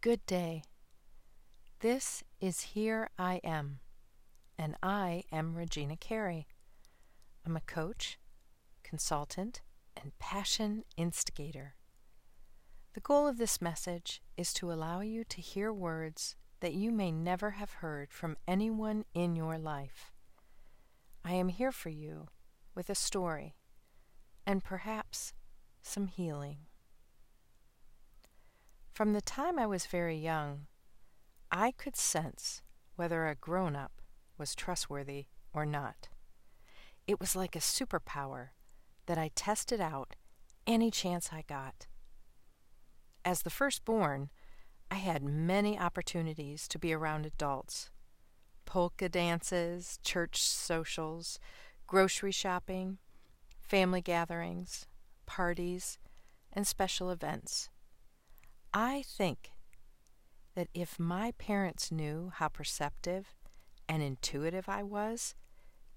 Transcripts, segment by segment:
Good day. This is Here I Am, and I am Regina Carey. I'm a coach, consultant, and passion instigator. The goal of this message is to allow you to hear words that you may never have heard from anyone in your life. I am here for you with a story and perhaps some healing. From the time I was very young, I could sense whether a grown up was trustworthy or not. It was like a superpower that I tested out any chance I got. As the firstborn, I had many opportunities to be around adults polka dances, church socials, grocery shopping, family gatherings, parties, and special events. I think that if my parents knew how perceptive and intuitive I was,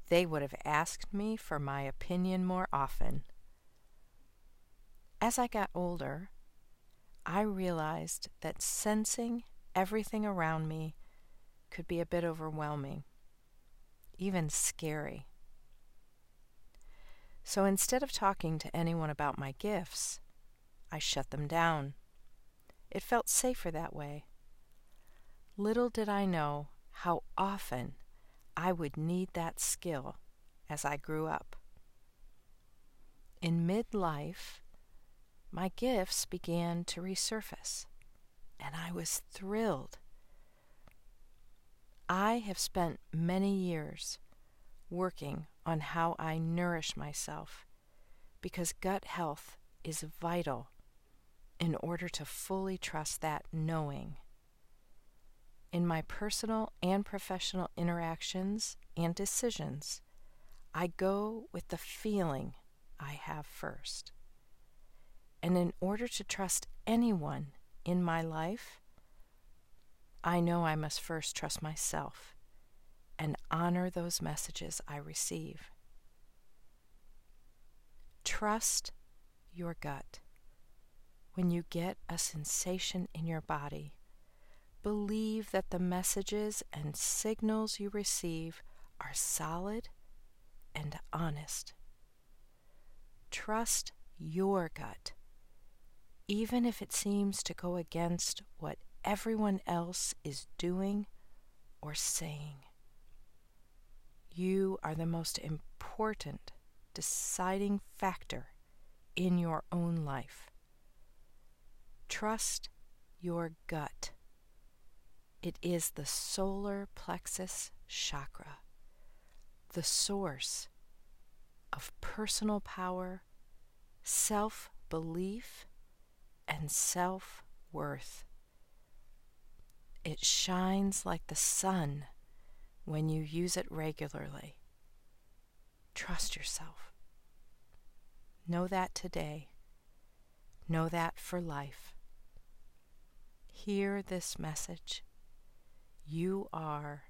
they would have asked me for my opinion more often. As I got older, I realized that sensing everything around me could be a bit overwhelming, even scary. So instead of talking to anyone about my gifts, I shut them down. It felt safer that way. Little did I know how often I would need that skill as I grew up. In midlife, my gifts began to resurface, and I was thrilled. I have spent many years working on how I nourish myself because gut health is vital in order to fully trust that knowing. In my personal and professional interactions and decisions, I go with the feeling I have first. And in order to trust anyone in my life, I know I must first trust myself and honor those messages I receive. Trust your gut when you get a sensation in your body, believe that the messages and signals you receive are solid and honest. Trust your gut, even if it seems to go against what everyone else is doing or saying. You are the most important deciding factor in your own life. Trust your gut. It is the solar plexus chakra, the source of personal power, self belief, and self worth. It shines like the sun when you use it regularly. Trust yourself. Know that today. Know that for life. Hear this message. You are,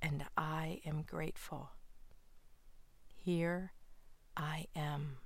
and I am grateful. Here I am.